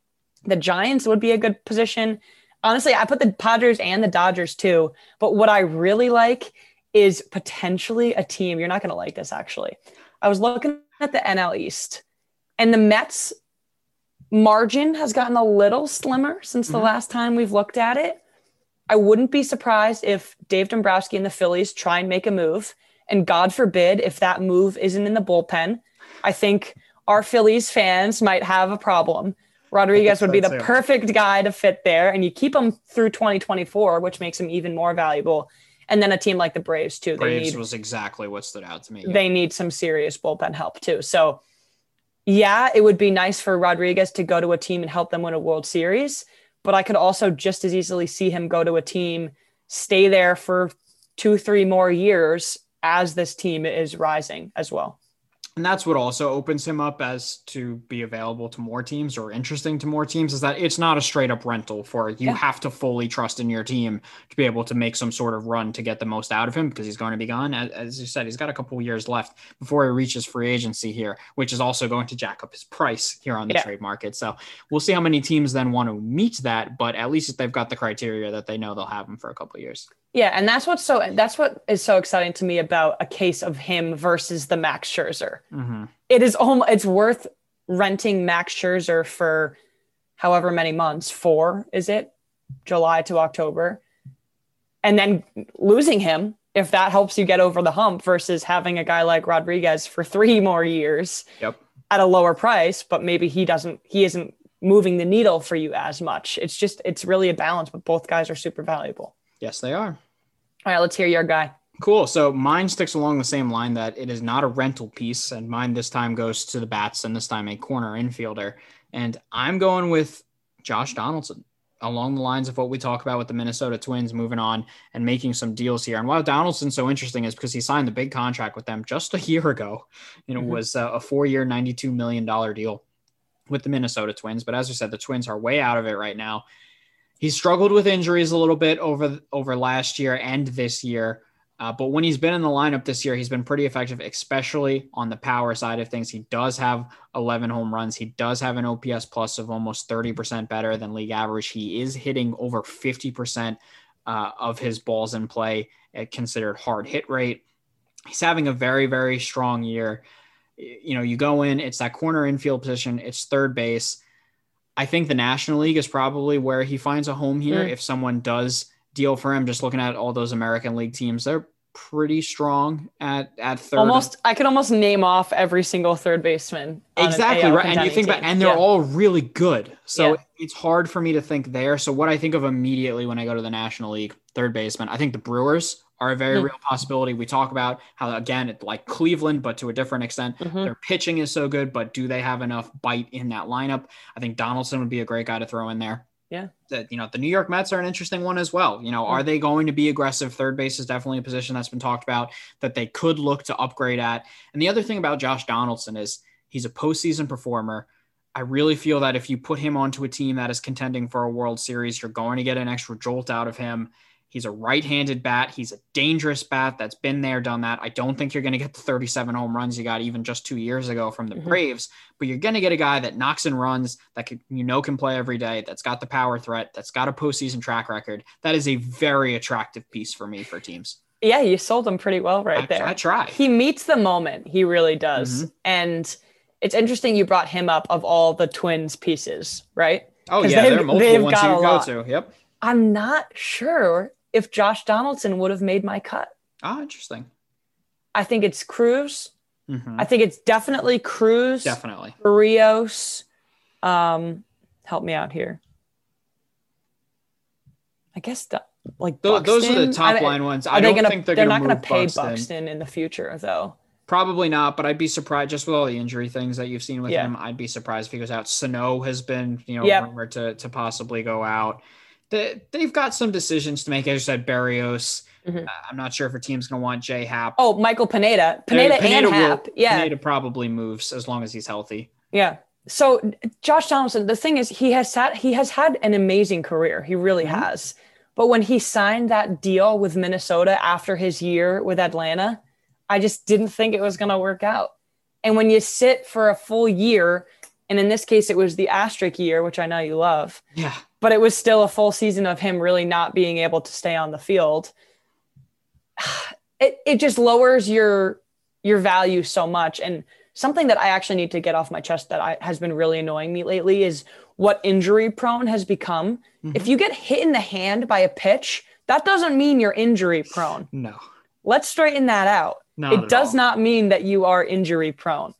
[SPEAKER 1] The Giants would be a good position. Honestly, I put the Padres and the Dodgers too. But what I really like is potentially a team. You're not going to like this actually. I was looking at the NL East, and the Mets margin has gotten a little slimmer since the mm-hmm. last time we've looked at it. I wouldn't be surprised if Dave Dombrowski and the Phillies try and make a move. And God forbid if that move isn't in the bullpen. I think our Phillies fans might have a problem. Rodriguez would be the perfect guy to fit there. And you keep him through 2024, which makes him even more valuable. And then a team like the Braves, too.
[SPEAKER 2] Braves they need, was exactly what stood out to me.
[SPEAKER 1] They need some serious bullpen help, too. So, yeah, it would be nice for Rodriguez to go to a team and help them win a World Series but I could also just as easily see him go to a team, stay there for two, three more years as this team is rising as well.
[SPEAKER 2] And that's what also opens him up as to be available to more teams or interesting to more teams is that it's not a straight up rental for you yeah. have to fully trust in your team to be able to make some sort of run to get the most out of him because he's going to be gone. As, as you said, he's got a couple years left before he reaches free agency here, which is also going to jack up his price here on the yeah. trade market. So we'll see how many teams then want to meet that, but at least they've got the criteria that they know they'll have him for a couple years.
[SPEAKER 1] Yeah, and that's what's so that's what is so exciting to me about a case of him versus the Max Scherzer. Mm-hmm. It is almost it's worth renting Max Scherzer for however many months, four is it, July to October, and then losing him if that helps you get over the hump versus having a guy like Rodriguez for three [LAUGHS] more years.
[SPEAKER 2] Yep.
[SPEAKER 1] At a lower price, but maybe he doesn't he isn't moving the needle for you as much. It's just it's really a balance, but both guys are super valuable.
[SPEAKER 2] Yes, they are.
[SPEAKER 1] All right, let's hear your guy.
[SPEAKER 2] Cool. So mine sticks along the same line that it is not a rental piece, and mine this time goes to the bats, and this time a corner infielder. And I'm going with Josh Donaldson along the lines of what we talk about with the Minnesota Twins moving on and making some deals here. And why Donaldson's so interesting is because he signed the big contract with them just a [LAUGHS] year ago. You know, mm-hmm. was a four-year, $92 million deal with the Minnesota Twins. But as I said, the Twins are way out of it right now. He struggled with injuries a little bit over over last year and this year. Uh, but when he's been in the lineup this year, he's been pretty effective, especially on the power side of things. He does have 11 home runs. He does have an OPS plus of almost 30% better than league average. He is hitting over 50% uh, of his balls in play at considered hard hit rate. He's having a very, very strong year. You know, you go in, it's that corner infield position, it's third base. I think the National League is probably where he finds a home here. Mm. If someone does deal for him, just looking at all those American League teams, they're pretty strong at at third.
[SPEAKER 1] Almost, I could almost name off every single third baseman.
[SPEAKER 2] Exactly right, and you think about, and they're yeah. all really good. So yeah. it's hard for me to think there. So what I think of immediately when I go to the National League third baseman, I think the Brewers are a very real possibility. We talk about how again, like Cleveland, but to a different extent. Mm-hmm. Their pitching is so good, but do they have enough bite in that lineup? I think Donaldson would be a great guy to throw in there.
[SPEAKER 1] Yeah.
[SPEAKER 2] That you know, the New York Mets are an interesting one as well. You know, mm-hmm. are they going to be aggressive? Third base is definitely a position that's been talked about that they could look to upgrade at. And the other thing about Josh Donaldson is he's a postseason performer. I really feel that if you put him onto a team that is contending for a World Series, you're going to get an extra jolt out of him. He's a right handed bat. He's a dangerous bat that's been there, done that. I don't think you're going to get the 37 home runs you got even just two years ago from the mm-hmm. Braves, but you're going to get a guy that knocks and runs, that can, you know can play every day, that's got the power threat, that's got a postseason track record. That is a very attractive piece for me for teams.
[SPEAKER 1] Yeah, you sold him pretty well right
[SPEAKER 2] I,
[SPEAKER 1] there.
[SPEAKER 2] I try.
[SPEAKER 1] He meets the moment. He really does. Mm-hmm. And it's interesting you brought him up of all the twins pieces, right?
[SPEAKER 2] Oh yeah, there are multiple ones you go to. Yep.
[SPEAKER 1] I'm not sure if Josh Donaldson would have made my cut.
[SPEAKER 2] Ah, interesting.
[SPEAKER 1] I think it's Cruz. Mm-hmm. I think it's definitely Cruz.
[SPEAKER 2] Definitely.
[SPEAKER 1] Rios. Um, help me out here. I guess the, like
[SPEAKER 2] those, those are the top line ones. I don't gonna, think they're, they're gonna not going to pay Buxton.
[SPEAKER 1] Buxton in the future, though.
[SPEAKER 2] Probably not, but I'd be surprised just with all the injury things that you've seen with yeah. him. I'd be surprised if he goes out. Sano has been, you know, yep. rumored to to possibly go out they, they've got some decisions to make. As you said, Berrios. Mm-hmm. Uh, I'm not sure if a team's going to want J Happ.
[SPEAKER 1] Oh, Michael Pineda. Pineda, Pineda and will, Happ. Yeah.
[SPEAKER 2] Pineda probably moves as long as he's healthy.
[SPEAKER 1] Yeah. So Josh Donaldson, the thing is, he has sat, he has had an amazing career. He really mm-hmm. has. But when he signed that deal with Minnesota after his year with Atlanta, I just didn't think it was going to work out. And when you sit for a full year, and in this case, it was the asterisk year, which I know you love.
[SPEAKER 2] Yeah
[SPEAKER 1] but it was still a full season of him really not being able to stay on the field. [SIGHS] It, it just lowers your your value so much. And something that I actually need to get off my chest that I, has been really annoying me lately is what injury prone has become. Mm-hmm. If you get hit in the hand by a pitch, that doesn't mean you're injury prone. [SIGHS]
[SPEAKER 2] No.
[SPEAKER 1] Let's straighten that out. Not it does all. not mean that you are injury prone.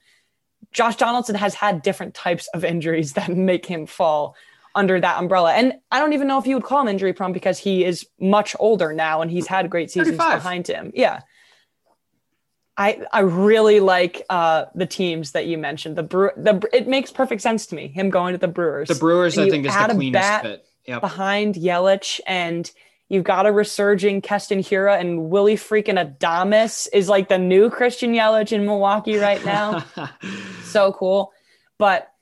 [SPEAKER 1] Josh Donaldson has had different types of injuries that make him fall under that umbrella. And I don't even know if you would call him injury prone because he is much older now and he's had great seasons 35. behind him. Yeah. I I really like uh, the teams that you mentioned. The brew the it makes perfect sense to me. Him going to the Brewers.
[SPEAKER 2] The Brewers, I think, is the cleanest fit.
[SPEAKER 1] Yep. Behind Yelich, and you've got a resurging Keston Hiura and Willy freaking Adames is like the new Christian Yelich in Milwaukee right now. [LAUGHS] so cool, but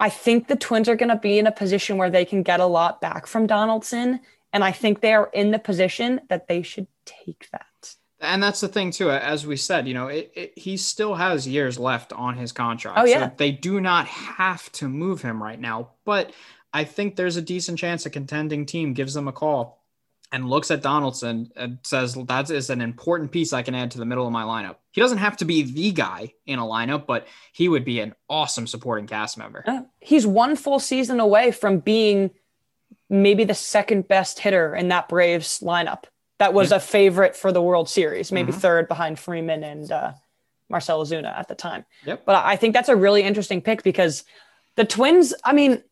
[SPEAKER 1] I think the Twins are going to be in a position where they can get a lot back from Donaldson, and I think they are in the position that they should take that.
[SPEAKER 2] And that's the thing too. As we said, you know, it, it, he still has years left on his contract.
[SPEAKER 1] Oh yeah.
[SPEAKER 2] So they do not have to move him right now. But I think there's a decent chance a contending team gives them a call and looks at Donaldson and says that is an important piece I can add to the middle of my lineup. He doesn't have to be the guy in a lineup, but he would be an awesome supporting cast member. Uh,
[SPEAKER 1] he's one full season away from being maybe the second best hitter in that Braves lineup that was a favorite for the World Series, maybe mm-hmm. third behind Freeman and uh, Marcell Ozuna at the time.
[SPEAKER 2] Yep.
[SPEAKER 1] But I think that's a really interesting pick because the Twins, I mean,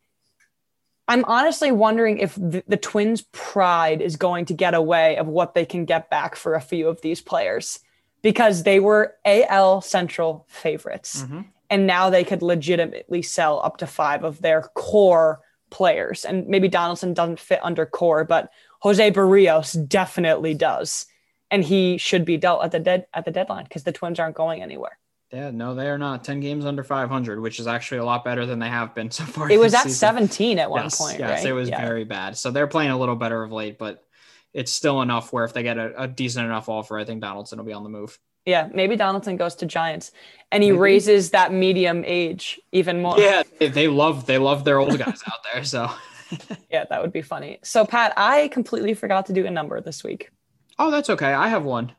[SPEAKER 1] I'm honestly wondering if the, the, Twins' pride is going to get away of what they can get back for a few of these players because they were AL Central favorites. Mm-hmm. And now they could legitimately sell up to five of their core players. And maybe Donaldson doesn't fit under core, but Jose Berrios definitely does, and he should be dealt at the dead at the deadline because the Twins aren't going anywhere.
[SPEAKER 2] Yeah, no, they are not. Ten games under 500, which is actually a lot better than they have been [LAUGHS] so far.
[SPEAKER 1] It was at season. 17 at one
[SPEAKER 2] yes,
[SPEAKER 1] point.
[SPEAKER 2] Yes,
[SPEAKER 1] right?
[SPEAKER 2] it was yeah. very bad. So they're playing a little better of late, but it's still enough where if they get a, a decent enough offer, I think Donaldson will be on the move.
[SPEAKER 1] Yeah, maybe Donaldson goes to Giants and he maybe. raises that medium age even more.
[SPEAKER 2] Yeah, they love they love their old guys out there. So [LAUGHS]
[SPEAKER 1] yeah, that would be funny. So, Pat, I completely forgot to do a number this week.
[SPEAKER 2] Oh, that's okay. I have one.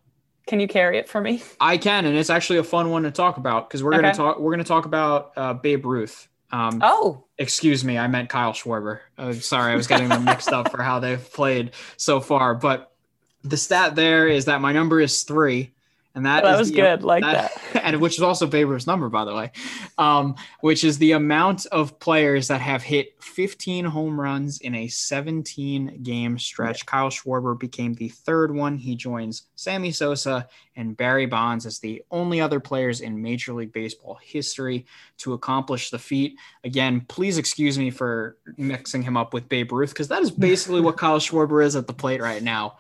[SPEAKER 1] Can you carry it for me?
[SPEAKER 2] I can, and it's actually a fun one to talk about because we're okay. gonna talk. We're gonna talk about uh, Babe Ruth.
[SPEAKER 1] Um, oh,
[SPEAKER 2] excuse me, I meant Kyle Schwarber. Uh, sorry, I was getting them mixed up for how they've played so far. But the stat there is that my number is three and that,
[SPEAKER 1] that was the, good, like that,
[SPEAKER 2] that, [LAUGHS] and which is also Babe Ruth's number, by the way, um, which is the amount of players that have hit 15 home runs in a 17 game stretch. Yeah. Kyle Schwarber became the third one. He joins Sammy Sosa and Barry Bonds as the only other players in Major League Baseball history to accomplish the feat. Again, please excuse me for mixing him up with Babe Ruth because that is basically what [LAUGHS] Kyle Schwarber is at the plate right now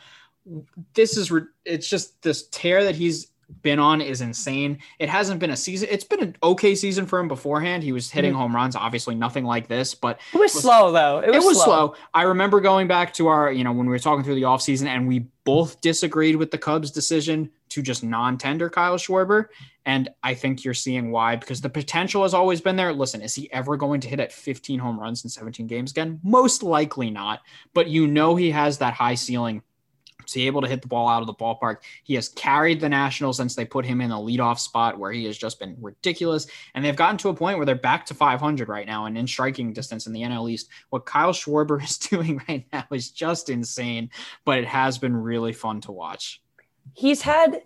[SPEAKER 2] this is it's just this tear that he's been on is insane. It hasn't been a season. It's been an okay season for him beforehand. He was hitting mm-hmm. home runs, obviously nothing like this, but
[SPEAKER 1] it was, slow though.
[SPEAKER 2] It was, it was slow. slow. I remember going back to our, you know, when we were talking through the offseason and we both disagreed with the Cubs decision to just non-tender Kyle Schwarber. And I think you're seeing why, because the potential has always been there. Listen, is he ever going to hit at 15 home runs in 17 games again? Most likely not. But you know he has that high ceiling to be able to hit the ball out of the ballpark. He has carried the Nationals since they put him in a leadoff spot where he has just been ridiculous. And they've gotten to a point where they're back to 500 right now and in striking distance in the NL East. What Kyle Schwarber [LAUGHS] is doing right now is just insane, but it has been really fun to watch.
[SPEAKER 1] He's had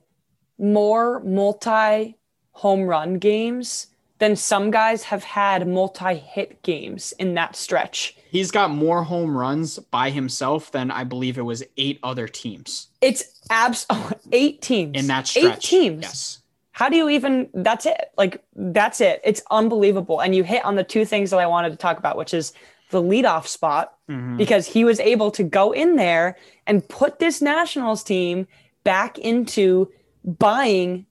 [SPEAKER 1] more multi home run games then some guys have had multi hit games in that stretch.
[SPEAKER 2] He's got more home runs by himself than I believe it was eight other teams.
[SPEAKER 1] It's abs [LAUGHS] oh, eight teams
[SPEAKER 2] in that stretch.
[SPEAKER 1] Eight teams.
[SPEAKER 2] Yes.
[SPEAKER 1] How do you even? That's it. Like that's it. It's unbelievable. And you hit on the two things that I wanted to talk about, which is the leadoff spot mm-hmm. because he was able to go in there and put this Nationals team back into buying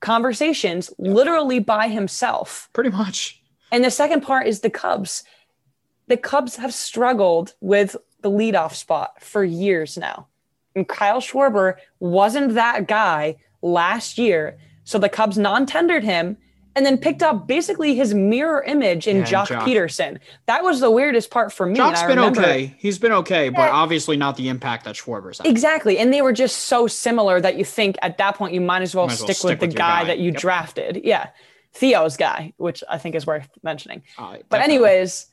[SPEAKER 1] conversations literally by himself.
[SPEAKER 2] Pretty much.
[SPEAKER 1] And the second part is the Cubs. The Cubs have struggled with the leadoff spot for years now. And Kyle Schwarber wasn't that guy last year. So the Cubs non tendered him and then picked up basically his mirror image in yeah, Joc, Joc, Pederson. That was the weirdest part for me.
[SPEAKER 2] Joc's been okay. He's been okay, but obviously not the impact that Schwarber's had.
[SPEAKER 1] Exactly. And they were just so similar that you think at that point you might as well, might stick, as well with stick, with the guy, guy, that you yep. drafted. Yeah. Theo's guy, which I think is worth mentioning. Uh, but anyways,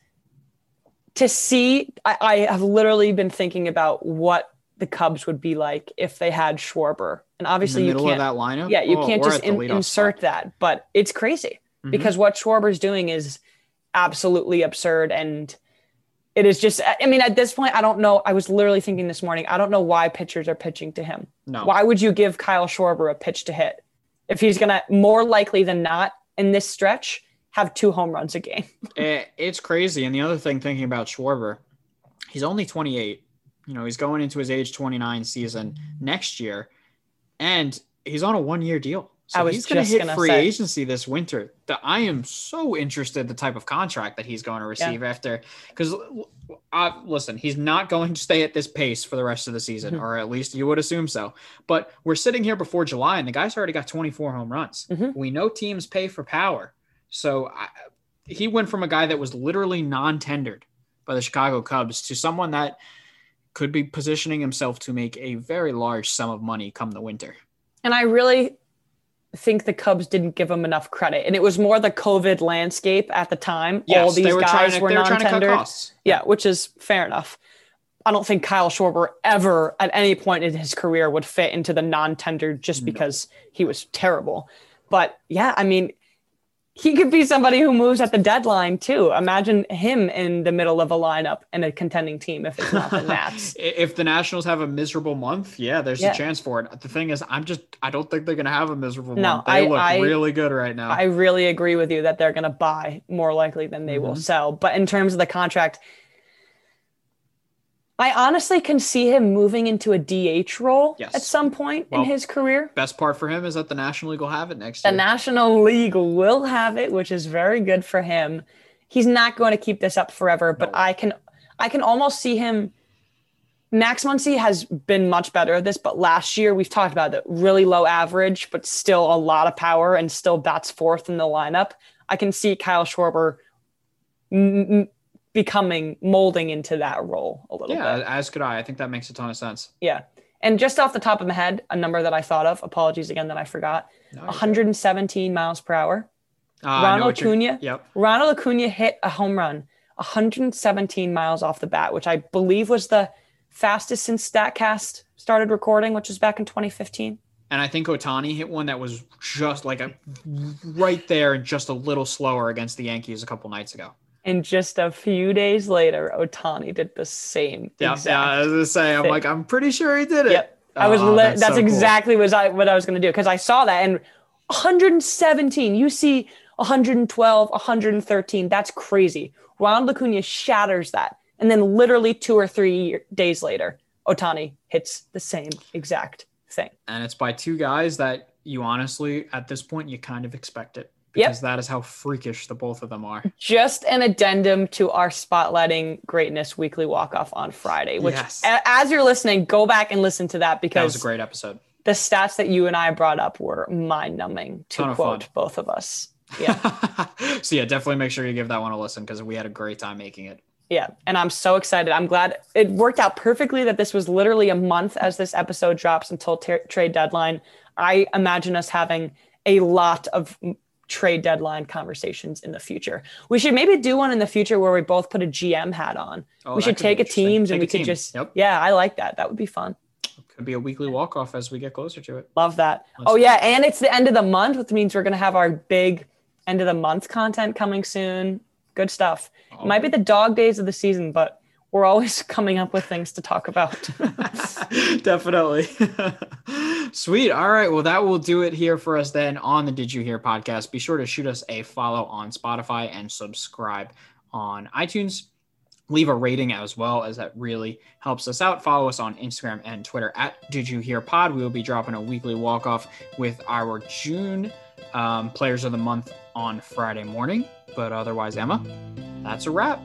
[SPEAKER 1] to see, I, I have literally been thinking about what the Cubs would be like if they had Schwarber. And obviously,
[SPEAKER 2] you
[SPEAKER 1] can't.
[SPEAKER 2] that lineup.
[SPEAKER 1] Yeah, you oh, can't just in, insert spot. that. But it's crazy mm-hmm. because what Schwarber's doing is absolutely absurd. And it is just, I mean, at this point, I don't know. I was literally thinking this morning, I don't know why pitchers are pitching to him.
[SPEAKER 2] No.
[SPEAKER 1] Why would you give Kyle Schwarber a pitch to hit if he's going to more likely than not in this stretch have two home runs a game?
[SPEAKER 2] Eh, it's crazy. And the other thing, thinking about Schwarber, he's only 28. You know, he's going into his age 29 season next year, and he's on a one year deal. So he's going to hit free say. agency this winter. That I am so interested the type of contract that he's going to receive yeah. after because uh, listen, he's not going to stay at this pace for the rest of the season, mm-hmm. or at least you would assume so. But we're sitting here before July, and the guy's already got 24 home runs. Mm-hmm. We know teams pay for power, so I, he went from a guy that was literally non-tendered by the Chicago Cubs to someone that could be positioning himself to make a very large sum of money come the winter.
[SPEAKER 1] And I really think the Cubs didn't give him enough credit. And it was more the COVID landscape at the time.
[SPEAKER 2] Yes, All these were guys to, were non-tendered.
[SPEAKER 1] Yeah, which is fair enough. I don't think Kyle Schwarber ever at any point in his career would fit into the non-tendered just no. because he was terrible. But yeah, I mean, he could be somebody who moves at the deadline too. Imagine him in the middle of a lineup and a contending team if it's not the [LAUGHS] Nats.
[SPEAKER 2] if the Nationals have a miserable month, yeah, there's yeah. a chance for it. The thing is, I'm just I don't think they're gonna have a miserable no, month. They I, look I, really good right now.
[SPEAKER 1] I really agree with you that they're gonna buy more likely than they mm-hmm. will sell. But in terms of the contract, I honestly can see him moving into a DH role yes. at some point well, in his career.
[SPEAKER 2] Best part for him is that the National League will have it next year.
[SPEAKER 1] The National League will have it, which is very good for him. He's not going to keep this up forever, but no. I can I can almost see him Max Muncy has been much better at this, but last year we've talked about the really low average, but still a lot of power and still bats fourth in the lineup. I can see Kyle Schwarber m- becoming molding into that role a little
[SPEAKER 2] yeah,
[SPEAKER 1] bit.
[SPEAKER 2] as could I. I think that makes a ton of sense.
[SPEAKER 1] Yeah. And just off the top of my head, a number that I thought of, apologies again that I forgot, no, 117 good. miles per hour. Uh, Ronald Acuna.
[SPEAKER 2] Yep.
[SPEAKER 1] Ronald Acuna hit a home run 117 miles off the bat, which I believe was the fastest since StatCast started recording, which was back in 2015.
[SPEAKER 2] And I think Ohtani hit one that was just like a right there and just a little slower against the Yankees a couple nights ago.
[SPEAKER 1] And just a few days later, Ohtani did the same.
[SPEAKER 2] Yeah, yeah. I was gonna say, I'm like, I'm pretty sure he did it.
[SPEAKER 1] Yep. I was. Oh, that's, that's so exactly cool. what I what I was gonna do because I saw that and 117. You see 112, 113. That's crazy. Ronald Acuna shatters that, and then literally two or three days later, Ohtani hits the same exact thing.
[SPEAKER 2] And it's by two guys that you honestly, at this point, you kind of expect it because yep. that is how freakish the both of them are.
[SPEAKER 1] Just an addendum to our spotlighting greatness weekly walk off on Friday, which yes. a- as you're listening, go back and listen to that because
[SPEAKER 2] that was a great episode.
[SPEAKER 1] The stats that you and I brought up were mind numbing to Ton quote both of us. [LAUGHS] Yeah.
[SPEAKER 2] so yeah, definitely make sure you give that one a listen because we had a great time making it.
[SPEAKER 1] Yeah, and I'm so excited. I'm glad it worked out perfectly that this was literally a month as this episode drops until trade deadline. I imagine us having a lot of trade deadline conversations in the future. We should maybe do one in the future where we both put a GM hat on. Oh, we should take a teams take and we could just yep. yeah, I like that. That would be fun.
[SPEAKER 2] Could be a weekly walk off as we get closer to it.
[SPEAKER 1] Love that. Let's oh yeah, and it's the end of the month, which means we're gonna have our big end of the month content coming soon. Good stuff. Oh. It might be the dog days of the season, but we're always [LAUGHS] coming up with things to talk about. [LAUGHS]
[SPEAKER 2] Definitely. [LAUGHS] Sweet. All right. Well, that will do it here for us then on the Did You Hear podcast. Be sure to shoot us a follow on Spotify and subscribe on iTunes. Leave a rating as well, as that really helps us out. Follow us on Instagram and Twitter at Did You Hear Pod. We will be dropping a weekly walk off with our June um, Players of the Month on Friday morning. But otherwise, Emma, that's a wrap.